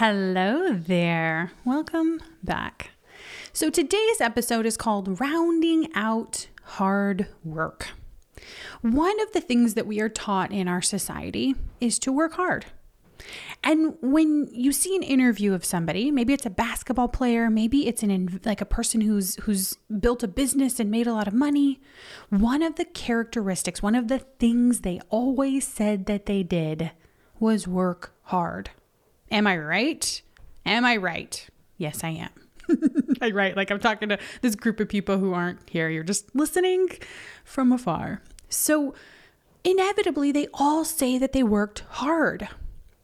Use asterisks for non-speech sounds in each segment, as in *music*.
Hello there. Welcome back. So today's episode is called Rounding Out Hard Work. One of the things that we are taught in our society is to work hard. And when you see an interview of somebody, maybe it's a basketball player, maybe it's an like a person who's who's built a business and made a lot of money, one of the characteristics, one of the things they always said that they did was work hard. Am I right? Am I right? Yes, I am. *laughs* I right. Like I'm talking to this group of people who aren't here. You're just listening from afar. So inevitably, they all say that they worked hard.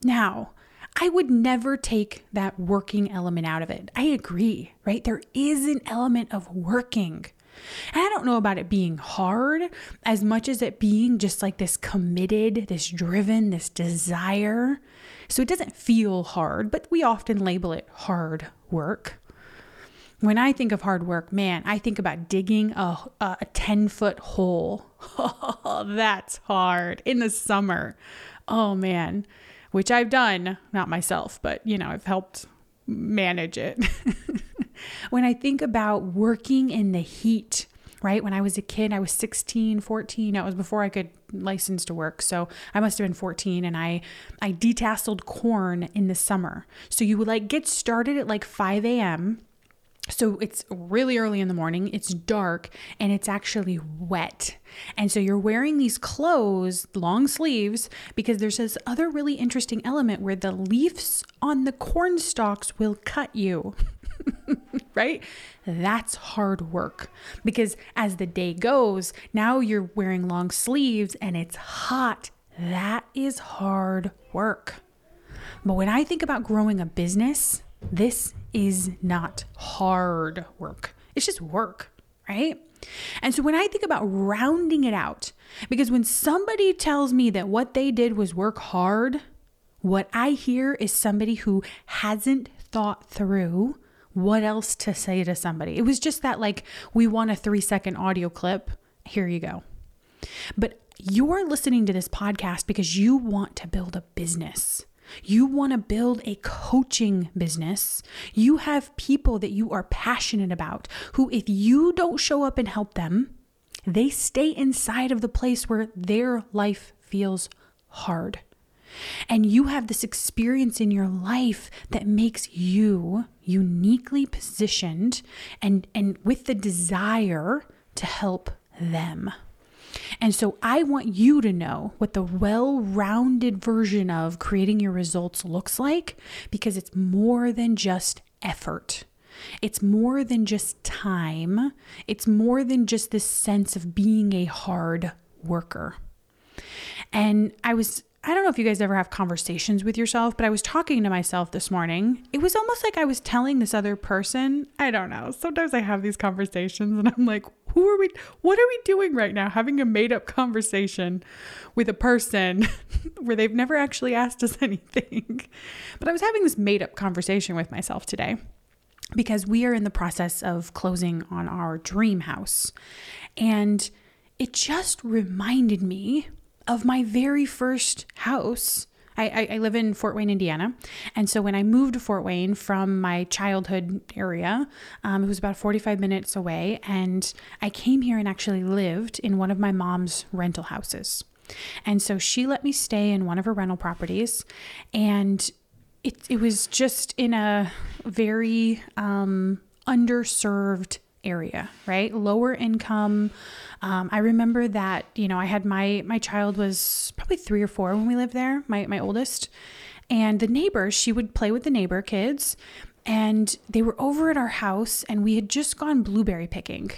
Now, I would never take that working element out of it. I agree, right? There is an element of working. And I don't know about it being hard as much as it being just like this committed, this driven, this desire. So it doesn't feel hard, but we often label it hard work. When I think of hard work, man, I think about digging a, a 10 foot hole. Oh, *laughs* that's hard in the summer. Oh, man which I've done, not myself, but you know, I've helped manage it. *laughs* when I think about working in the heat, right? When I was a kid, I was 16, 14. That was before I could license to work. So I must have been 14 and I I detasseled corn in the summer. So you would like get started at like 5 a.m. So it's really early in the morning, it's dark, and it's actually wet. And so you're wearing these clothes, long sleeves, because there's this other really interesting element where the leaves on the corn stalks will cut you. *laughs* *laughs* right? That's hard work because as the day goes, now you're wearing long sleeves and it's hot. That is hard work. But when I think about growing a business, this is not hard work. It's just work, right? And so when I think about rounding it out, because when somebody tells me that what they did was work hard, what I hear is somebody who hasn't thought through what else to say to somebody. It was just that, like, we want a three second audio clip. Here you go. But you're listening to this podcast because you want to build a business. You want to build a coaching business. You have people that you are passionate about who, if you don't show up and help them, they stay inside of the place where their life feels hard. And you have this experience in your life that makes you uniquely positioned and, and with the desire to help them. And so I want you to know what the well rounded version of creating your results looks like because it's more than just effort. It's more than just time. It's more than just this sense of being a hard worker. And I was I don't know if you guys ever have conversations with yourself, but I was talking to myself this morning. It was almost like I was telling this other person. I don't know. Sometimes I have these conversations and I'm like, who are we? What are we doing right now? Having a made up conversation with a person *laughs* where they've never actually asked us *laughs* anything. But I was having this made up conversation with myself today because we are in the process of closing on our dream house. And it just reminded me of my very first house. I, I, live in Fort Wayne, Indiana. And so when I moved to Fort Wayne from my childhood area, um, it was about 45 minutes away. And I came here and actually lived in one of my mom's rental houses. And so she let me stay in one of her rental properties. And it, it was just in a very um, underserved area, right? Lower income. Um, I remember that you know I had my my child was probably three or four when we lived there, my my oldest, and the neighbor she would play with the neighbor kids, and they were over at our house, and we had just gone blueberry picking.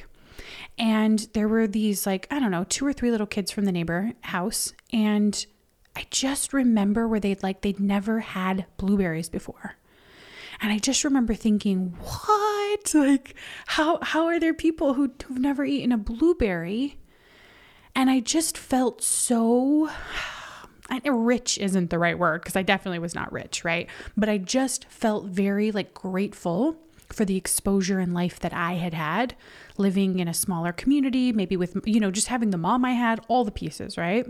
And there were these, like, I don't know, two or three little kids from the neighbor house. And I just remember where they'd like they'd never had blueberries before. And I just remember thinking, what? Like, how how are there people who, who've never eaten a blueberry? And I just felt so *sighs* rich isn't the right word because I definitely was not rich, right? But I just felt very like grateful for the exposure in life that I had had living in a smaller community, maybe with, you know, just having the mom I had, all the pieces, right?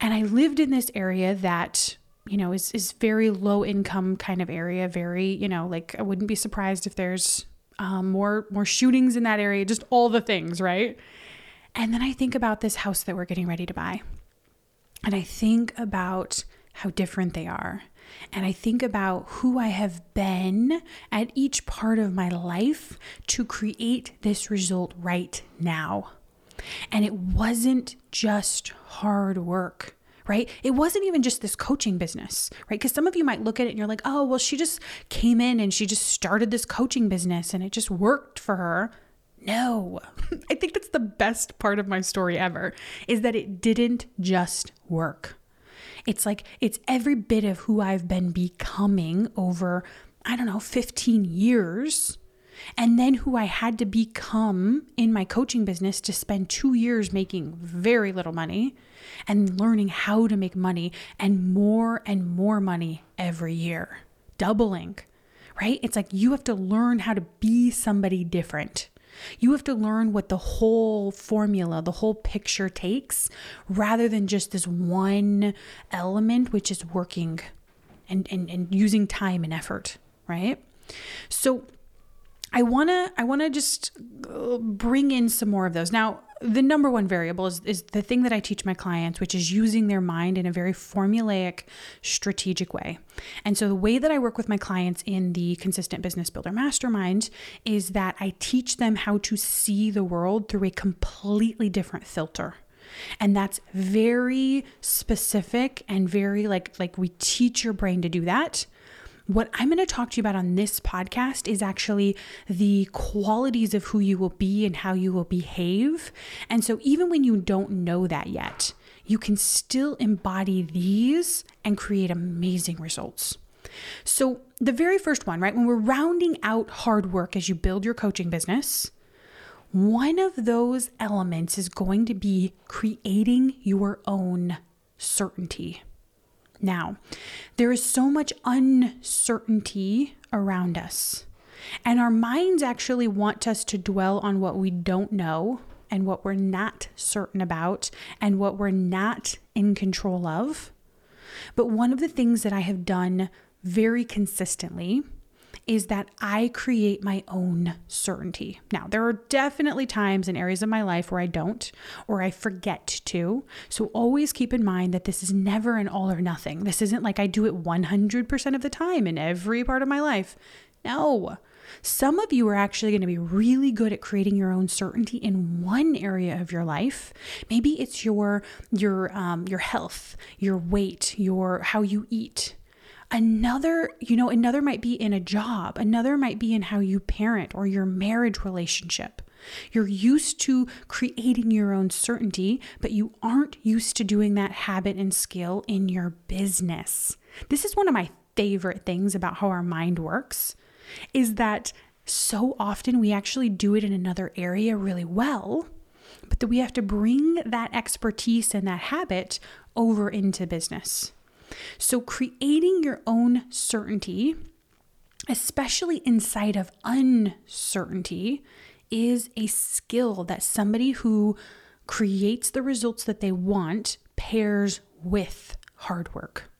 And I lived in this area that, you know, is, is very low income kind of area, very, you know, like I wouldn't be surprised if there's um, more, more shootings in that area, just all the things, right? And then I think about this house that we're getting ready to buy. And I think about how different they are. And I think about who I have been at each part of my life to create this result right now. And it wasn't just hard work right? It wasn't even just this coaching business, right? Because some of you might look at it and you're like, oh, well, she just came in and she just started this coaching business and it just worked for her. No, *laughs* I think that's the best part of my story ever is that it didn't just work. It's like it's every bit of who I've been becoming over, I don't know, 15 years. And then who I had to become in my coaching business to spend two years making very little money and learning how to make money and more and more money every year, doubling, right? It's like you have to learn how to be somebody different. You have to learn what the whole formula, the whole picture takes, rather than just this one element, which is working and, and, and using time and effort, right? So I wanna I wanna just uh, bring in some more of those. Now, the number one variable is, is the thing that I teach my clients, which is using their mind in a very formulaic, strategic way. And so, the way that I work with my clients in the Consistent Business Builder Mastermind is that I teach them how to see the world through a completely different filter. And that's very specific and very like like we teach your brain to do that what I'm going to talk to you about on this podcast is actually the qualities of who you will be and how you will behave. And so, even when you don't know that yet, you can still embody these and create amazing results. So, the very first one, right, when we're rounding out hard work as you build your coaching business, one of those elements is going to be creating your own certainty. Now, there is so much uncertainty around us, and our minds actually want us to dwell on what we don't know and what we're not certain about and what we're not in control of. But one of the things that I have done very consistently is that I create my own certainty. Now, there are definitely times and areas of my life where I don't or I forget to. So always keep in mind that this is never an all or nothing. This isn't like I do it 100% of the time in every part of my life. No. Some of you are actually going to be really good at creating your own certainty in one area of your life. Maybe it's your your um, your health, your weight, your how you eat. Another, you know, another might be in a job, another might be in how you parent or your marriage relationship. You're used to creating your own certainty, but you aren't used to doing that habit and skill in your business. This is one of my favorite things about how our mind works is that so often we actually do it in another area really well, but that we have to bring that expertise and that habit over into business. So, creating your own certainty, especially inside of uncertainty, is a skill that somebody who creates the results that they want pairs with hard work.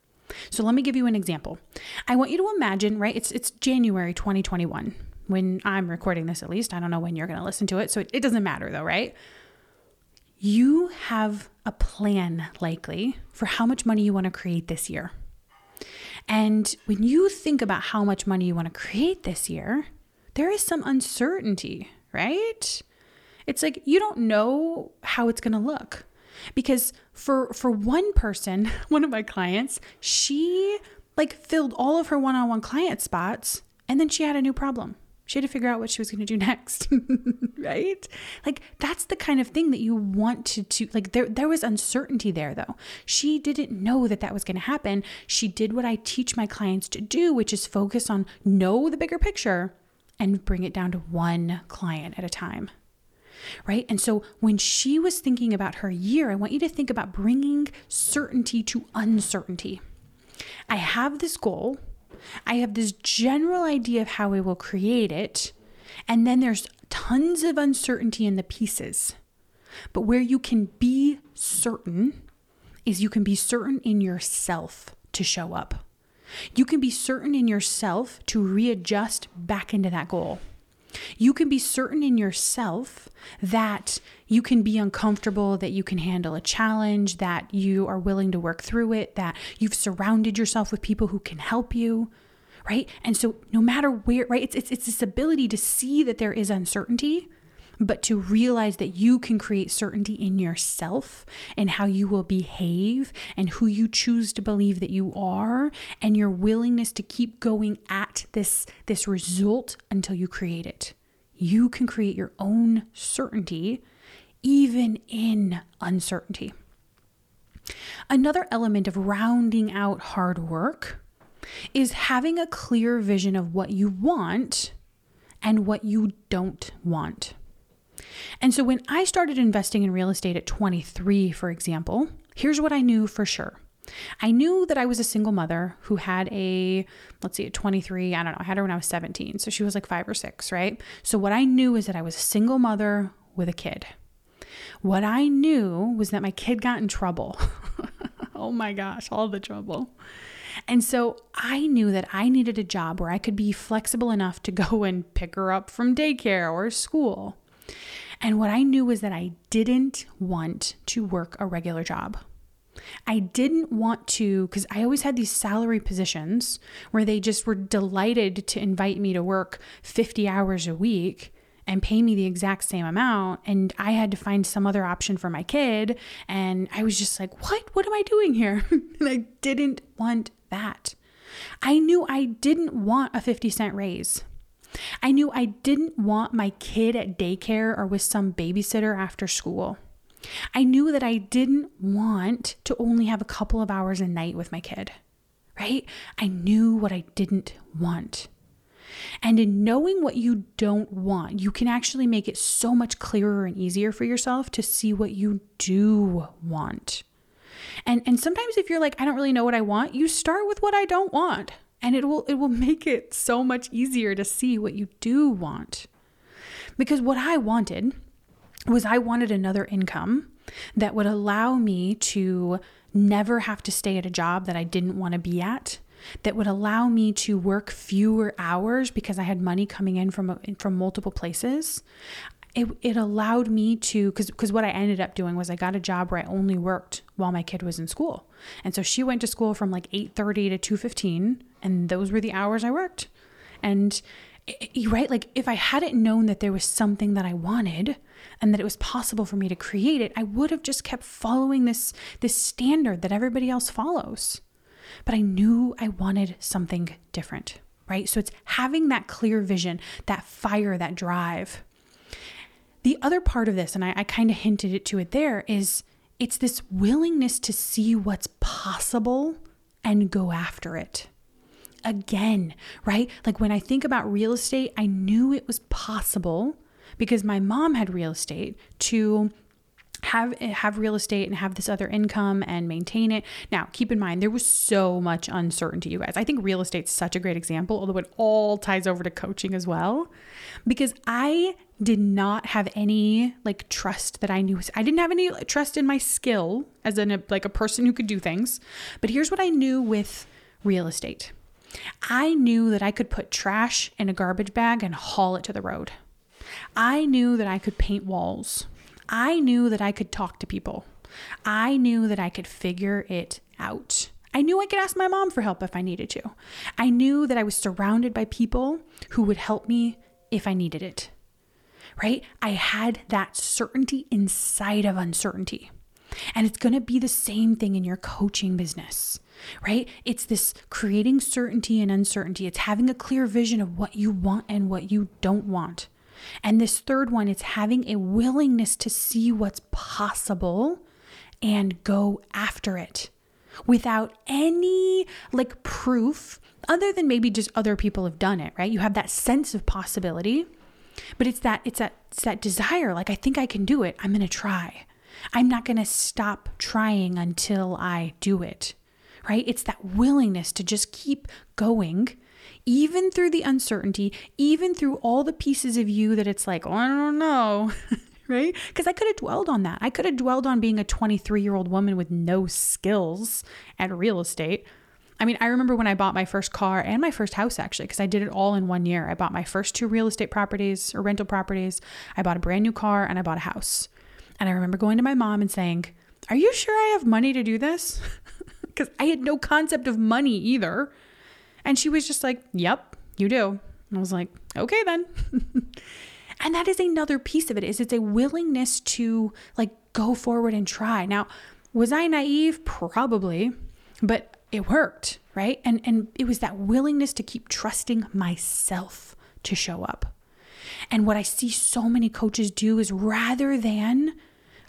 So let me give you an example. I want you to imagine, right? It's it's January 2021 when I'm recording this at least. I don't know when you're going to listen to it, so it, it doesn't matter though, right? you have a plan likely for how much money you want to create this year. And when you think about how much money you want to create this year, there is some uncertainty, right? It's like you don't know how it's going to look. Because for for one person, *laughs* one of my clients, she like filled all of her one-on-one client spots and then she had a new problem She had to figure out what she was going to do *laughs* next, right? Like that's the kind of thing that you want to, to like there there was uncertainty there though. She didn't know that that was going to happen. She did what I teach my clients to do, which is focus on know the bigger picture and bring it down to one client at a time. Right? And so when she was thinking about her year, I want you to think about bringing certainty to uncertainty. I have this goal I have this general idea of how I will create it, and then there's tons of uncertainty in the pieces. But where you can be certain is you can be certain in yourself to show up. You can be certain in yourself to readjust back into that goal. You can be certain in yourself that you can be uncomfortable, that you can handle a challenge, that you are willing to work through it, that you've surrounded yourself with people who can help you, right? And so no matter where, right, it's it's it's this ability to see that there is uncertainty, but to realize that you can create certainty in yourself and how you will behave and who you choose to believe that you are and your willingness to keep going at this this result until you create it. You can create your own certainty even in uncertainty. Another element of rounding out hard work is having a clear vision of what you want and what you don't want. And so when I started investing in real estate at 23, for example, here's what I knew for sure. I knew that I was a single mother who had a, let's see, at 23, I don't know, I had her when I was 17. So she was like five or six, right? So what I knew is that I was a single mother with a kid. What I knew was that my kid got in trouble. *laughs* oh my gosh, all the trouble. And so I knew that I needed a job where I could be flexible enough to go and pick her up from daycare or school. And what I knew was that I didn't want to work a regular job. I didn't want to, because I always had these salary positions where they just were delighted to invite me to work 50 hours a week and pay me the exact same amount. And I had to find some other option for my kid. And I was just like, what? What am I doing here? *laughs* and I didn't want that. I knew I didn't want a 50 cent raise. I knew I didn't want my kid at daycare or with some babysitter after school. I knew that I didn't want to only have a couple of hours a night with my kid, right? I knew what I didn't want. And in knowing what you don't want, you can actually make it so much clearer and easier for yourself to see what you do want. And and sometimes if you're like I don't really know what I want, you start with what I don't want and it will it will make it so much easier to see what you do want. Because what I wanted was I wanted another income that would allow me to never have to stay at a job that I didn't want to be at that would allow me to work fewer hours because I had money coming in from from multiple places it, it allowed me to because because what I ended up doing was I got a job where I only worked while my kid was in school. And so she went to school from like 8:30 to 2:15 and those were the hours I worked. And right like if I hadn't known that there was something that I wanted and that it was possible for me to create it, I would have just kept following this this standard that everybody else follows. But I knew I wanted something different, right? So it's having that clear vision, that fire, that drive the other part of this, and I, I kind of hinted it to it there, is it's this willingness to see what's possible and go after it. Again, right? Like when I think about real estate, I knew it was possible because my mom had real estate to have have real estate and have this other income and maintain it. Now, keep in mind there was so much uncertainty, you guys. I think real estate's such a great example, although it all ties over to coaching as well, because I did not have any like trust that I knew. I didn't have any trust in my skill as an like a person who could do things. But here's what I knew with real estate. I knew that I could put trash in a garbage bag and haul it to the road. I knew that I could paint walls. I knew that I could talk to people. I knew that I could figure it out. I knew I could ask my mom for help if I needed to. I knew that I was surrounded by people who would help me if I needed it. Right? I had that certainty inside of uncertainty. And it's going to be the same thing in your coaching business, right? It's this creating certainty and uncertainty. It's having a clear vision of what you want and what you don't want. And this third one, it's having a willingness to see what's possible and go after it without any like proof other than maybe just other people have done it, right? You have that sense of possibility, but it's that it's that it's that desire like I think I can do it. I'm going to try. I'm not going to stop trying until I do it. Right? It's that willingness to just keep going even through the uncertainty, even through all the pieces of you that it's like, oh, I don't know, *laughs* right? Because I could have dwelled on that. I could have dwelled on being a 23 year old woman with no skills at real estate. I mean, I remember when I bought my first car and my first house actually, because I did it all in one year. I bought my first two real estate properties or rental properties. I bought a brand new car and I bought a house. And I remember going to my mom and saying, Are you sure I have money to do this? *laughs* Because I had no concept of money either. And she was just like, Yep, you do. And I was like, Okay then. *laughs* and that is another piece of it is it's a willingness to like go forward and try. Now, was I naive? Probably, but it worked, right? And and it was that willingness to keep trusting myself to show up. And what I see so many coaches do is rather than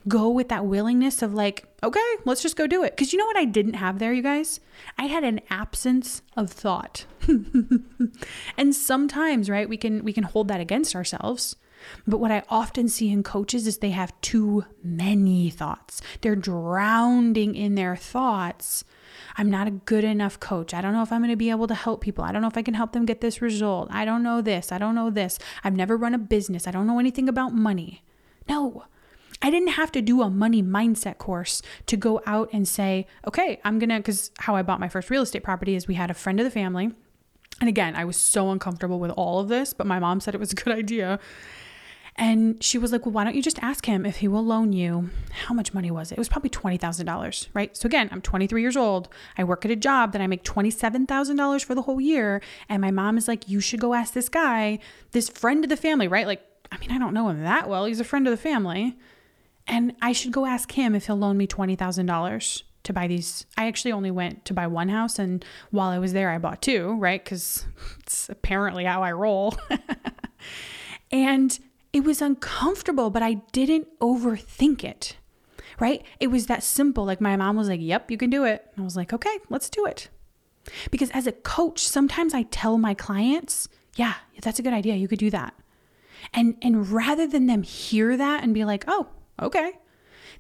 go with that willingness of like, okay, let's just go do it. Because you know what I didn't have there, you guys? I had an absence of thought. *laughs* and sometimes, right, we can we can hold that against ourselves. But what I often see in coaches is they have too many thoughts. They're drowning in their thoughts. I'm not a good enough coach. I don't know if I'm going to be able to help people. I don't know if I can help them get this result. I don't know this. I don't know this. I've never run a business. I don't know anything about money. No, I didn't have to do a money mindset course to go out and say, okay, I'm going to, because how I bought my first real estate property is we had a friend of the family. And again, I was so uncomfortable with all of this, but my mom said it was a good idea. And she was like, Well, why don't you just ask him if he will loan you? How much money was it? It was probably $20,000, right? So again, I'm 23 years old. I work at a job that I make $27,000 for the whole year. And my mom is like, You should go ask this guy, this friend of the family, right? Like, I mean, I don't know him that well. He's a friend of the family. And I should go ask him if he'll loan me $20,000 to buy these. I actually only went to buy one house. And while I was there, I bought two, right? Because it's apparently how I roll. *laughs* and it was uncomfortable, but I didn't overthink it, right? It was that simple. Like my mom was like, Yep, you can do it. I was like, Okay, let's do it. Because as a coach, sometimes I tell my clients, Yeah, that's a good idea. You could do that. And, and rather than them hear that and be like, Oh, okay,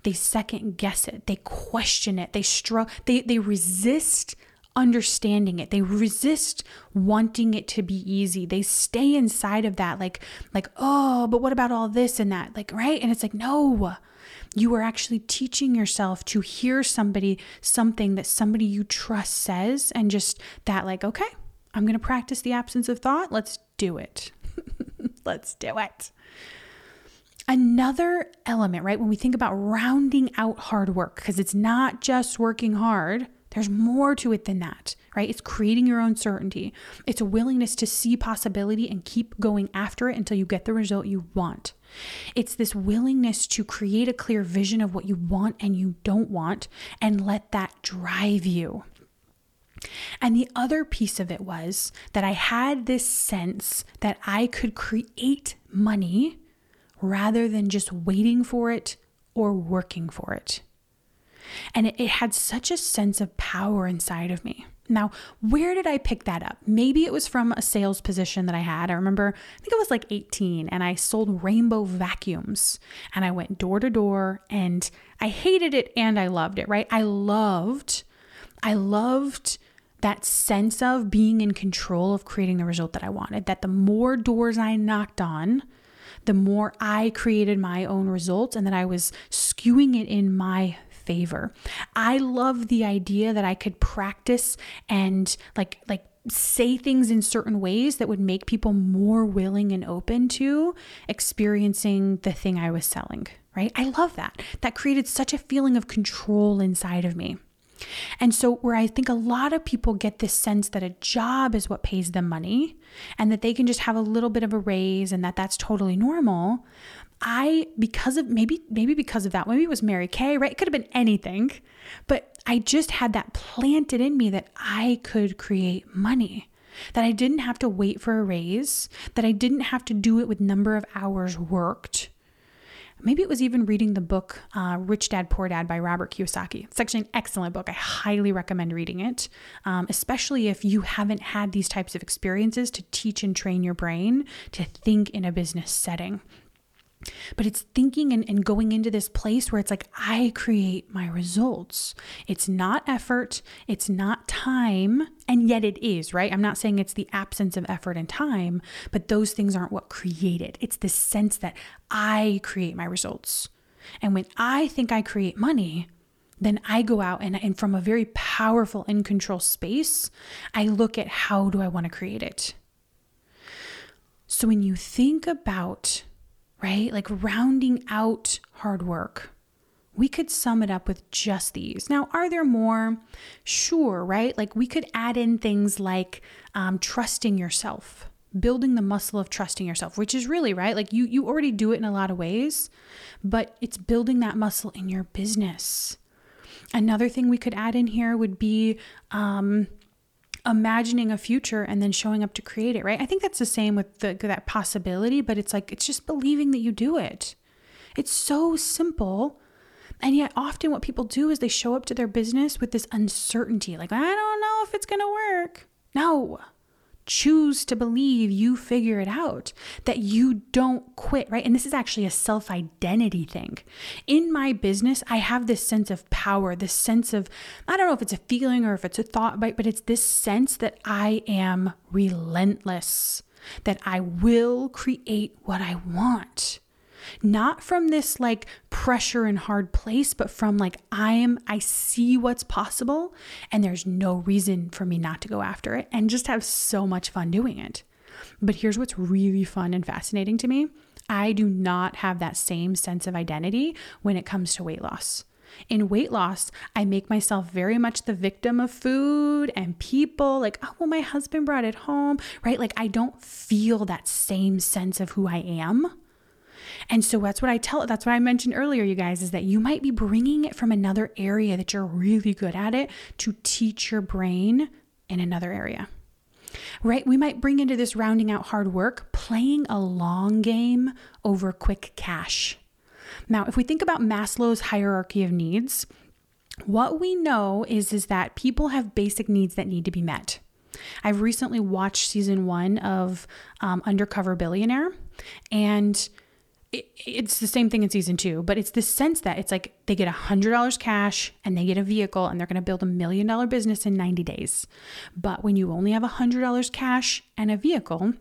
they second guess it, they question it, they struggle, they, they resist understanding it. They resist wanting it to be easy. They stay inside of that like like oh but what about all this and that? Like right? And it's like no. You are actually teaching yourself to hear somebody something that somebody you trust says and just that like okay i'm going to practice the absence of thought. Let's do it. *laughs* Let's do it another element right when we think about rounding out hard work because it's not just working hard there's more to it than that, right? It's creating your own certainty. It's a willingness to see possibility and keep going after it until you get the result you want. It's this willingness to create a clear vision of what you want and you don't want and let that drive you. And the other piece of it was that I had this sense that I could create money rather than just waiting for it or working for it. And it, it had such a sense of power inside of me. Now, where did I pick that up? Maybe it was from a sales position that I had. I remember, I think I was like 18 and I sold rainbow vacuums and I went door to door and I hated it and I loved it, right? I loved, I loved that sense of being in control of creating the result that I wanted. That the more doors I knocked on, the more I created my own results and that I was skewing it in my favor. I love the idea that I could practice and like like say things in certain ways that would make people more willing and open to experiencing the thing I was selling, right? I love that. That created such a feeling of control inside of me. And so, where I think a lot of people get this sense that a job is what pays them money and that they can just have a little bit of a raise and that that's totally normal, I because of maybe maybe because of that, maybe it was Mary Kay, right? It could have been anything, but I just had that planted in me that I could create money. That I didn't have to wait for a raise, that I didn't have to do it with number of hours worked, maybe it was even reading the book uh, Rich Dad Poor Dad by Robert Kiyosaki. It's actually an excellent book. I highly recommend reading it, um, especially if you haven't had these types of experiences to teach and train your brain to think in a business setting. But it's thinking and, and going into this place where it's like, I create my results. It's not effort, it's not time, and yet it is, right? I'm not saying it's the absence of effort and time, but those things aren't what create it. It's the sense that I create my results. And when I think I create money, then I go out and, and from a very powerful in control space, I look at how do I want to create it. So when you think about right? Like rounding out hard work. We could sum it up with just these. Now, are there more? Sure, right? Like we could add in things like um, trusting yourself, building the muscle of trusting yourself, which is really right. Like you, you already do it in a lot of ways, but it's building that muscle in your business. Another thing we could add in here would be um, imagining a future and then showing up to create it, right? I think that's the same with the, that possibility, but it's like, it's just believing that you do it. It's so simple. And yet, often what people do is they show up to their business with this uncertainty like, I don't know if it's going to work. No, choose to believe you figure it out, that you don't quit, right? And this is actually a self identity thing. In my business, I have this sense of power, this sense of, I don't know if it's a feeling or if it's a thought, but, but it's this sense that I am relentless, that I will create what I want not from this like pressure and hard place, but from like, I am, I see what's possible and there's no reason for me not to go after it and just have so much fun doing it. But here's what's really fun and fascinating to me I do not have that same sense of identity when it comes to weight loss. In weight loss, I make myself very much the victim of food and people, like, oh, well, my husband brought it home, right? Like, I don't feel that same sense of who I am and so that's what I tell, that's what I mentioned earlier, you guys, is that you might be bringing it from another area that you're really good at it to teach your brain in another area. Right? We might bring into this rounding out hard work playing a long game over quick cash. Now, if we think about Maslow's hierarchy of needs, what we know is, is that people have basic needs that need to be met. I've recently watched season one of um, Undercover Billionaire, and it, it's the same thing in season two, but it's the sense that it's like they get a hundred dollars cash and they get a vehicle and they're going to build a million dollar business in 90 days. But when you only have a hundred dollars cash and a vehicle,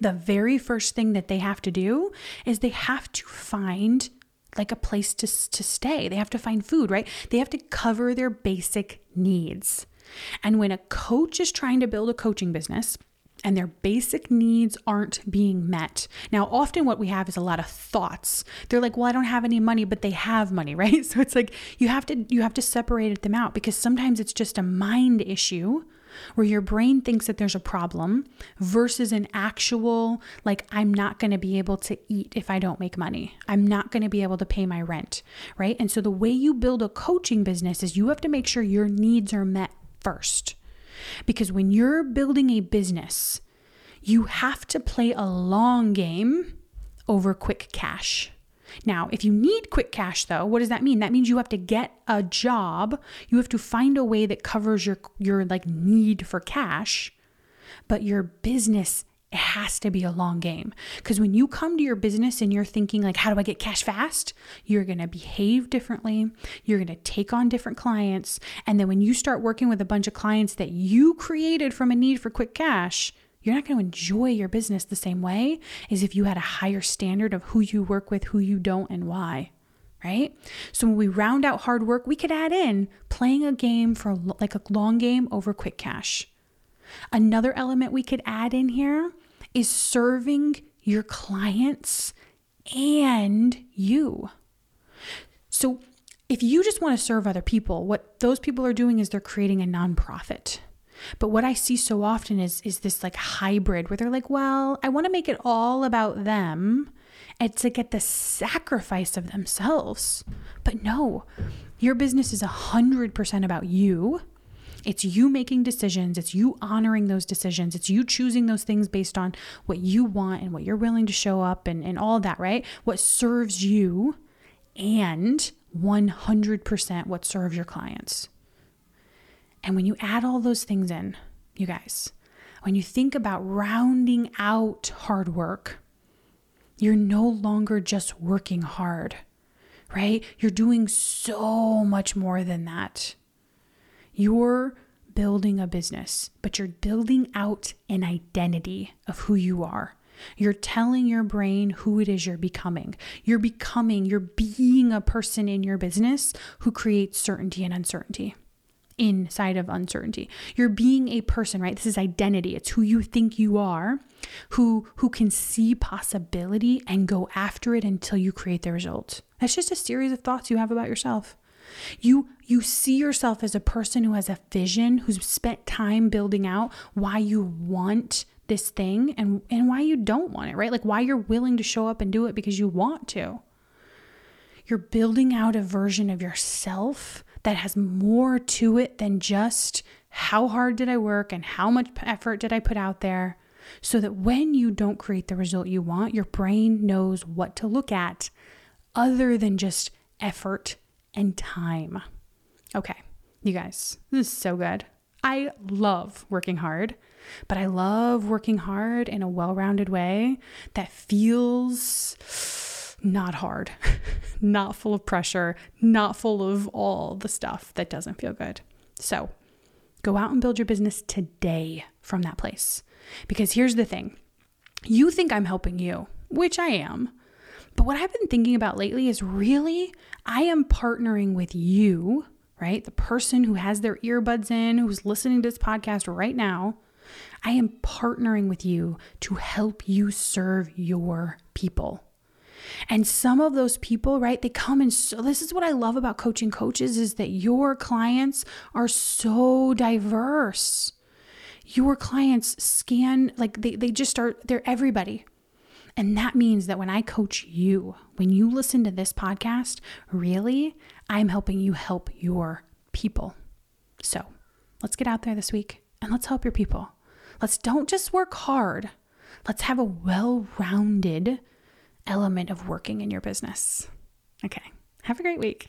the very first thing that they have to do is they have to find like a place to, to stay. They have to find food, right? They have to cover their basic needs. And when a coach is trying to build a coaching business, and their basic needs aren't being met. Now, often what we have is a lot of thoughts. They're like, "Well, I don't have any money, but they have money," *laughs* right? So it's like you have to you have to separate them out because sometimes it's just a mind issue where your brain thinks that there's a problem versus an actual like I'm not going to be able to eat if I don't make money. I'm not going to be able to pay my rent, right? And so the way you build a coaching business is you have to make sure your needs are met first. Because when you're building a business, you have to play a long game over quick cash. Now, if you need quick cash though, what does that mean? That means you have to get a job. You have to find a way that covers your your like need for cash, but your business it has to be a long game. Because when you come to your business and you're thinking, like, how do I get cash fast? You're going to behave differently. You're going to take on different clients. And then when you start working with a bunch of clients that you created from a need for quick cash, you're not going to enjoy your business the same way as if you had a higher standard of who you work with, who you don't, and why. Right? So when we round out hard work, we could add in playing a game for like a long game over quick cash. Another element we could add in here is serving your clients and you. So, if you just want to serve other people, what those people are doing is they're creating a nonprofit. But what I see so often is is this like hybrid where they're like, "Well, I want to make it all about them It's like at the sacrifice of themselves. But no, your business is 100% about you. It's you making decisions. It's you honoring those decisions. It's you choosing those things based on what you want and what you're willing to show up and, and all that, right? What serves you and 100% what serves your clients. And when you add all those things in, you guys, when you think about rounding out hard work, you're no longer just working hard, right? You're doing so much more than that. You're building a business, but you're building out an identity of who you are. You're telling your brain who it is you're becoming. You're becoming, you're being a person in your business who creates certainty and uncertainty inside of uncertainty. You're being a person, right? This is identity. It's who you think you are, who who can see possibility and go after it until you create the result. That's just a series of thoughts you have about yourself. You you see yourself as a person who has a vision, who's spent time building out why you want this thing and and why you don't want it, right? Like why you're willing to show up and do it because you want to. You're building out a version of yourself that has more to it than just how hard did I work and how much effort did I put out there. So that when you don't create the result you want, your brain knows what to look at other than just effort and time. Okay, you guys, this is so good. I love working hard, but I love working hard in a well rounded way that feels not hard, *laughs* not full of pressure, not full of all the stuff that doesn't feel good. So go out and build your business today from that place. Because here's the thing you think I'm helping you, which I am. But what I've been thinking about lately is really, I am partnering with you, right? The person who has their earbuds in, who's listening to this podcast right now. I am partnering with you to help you serve your people. And some of those people, right, they come and so this is what I love about coaching coaches is that your clients are so diverse. Your clients scan like they, they just are they're everybody. And that means that when I coach you, when you listen to this podcast, really, I'm helping you help your people. So let's get out there this week and let's help your people. Let's don't just work hard. Let's have a well rounded element of working in your business. Okay. Have a great week.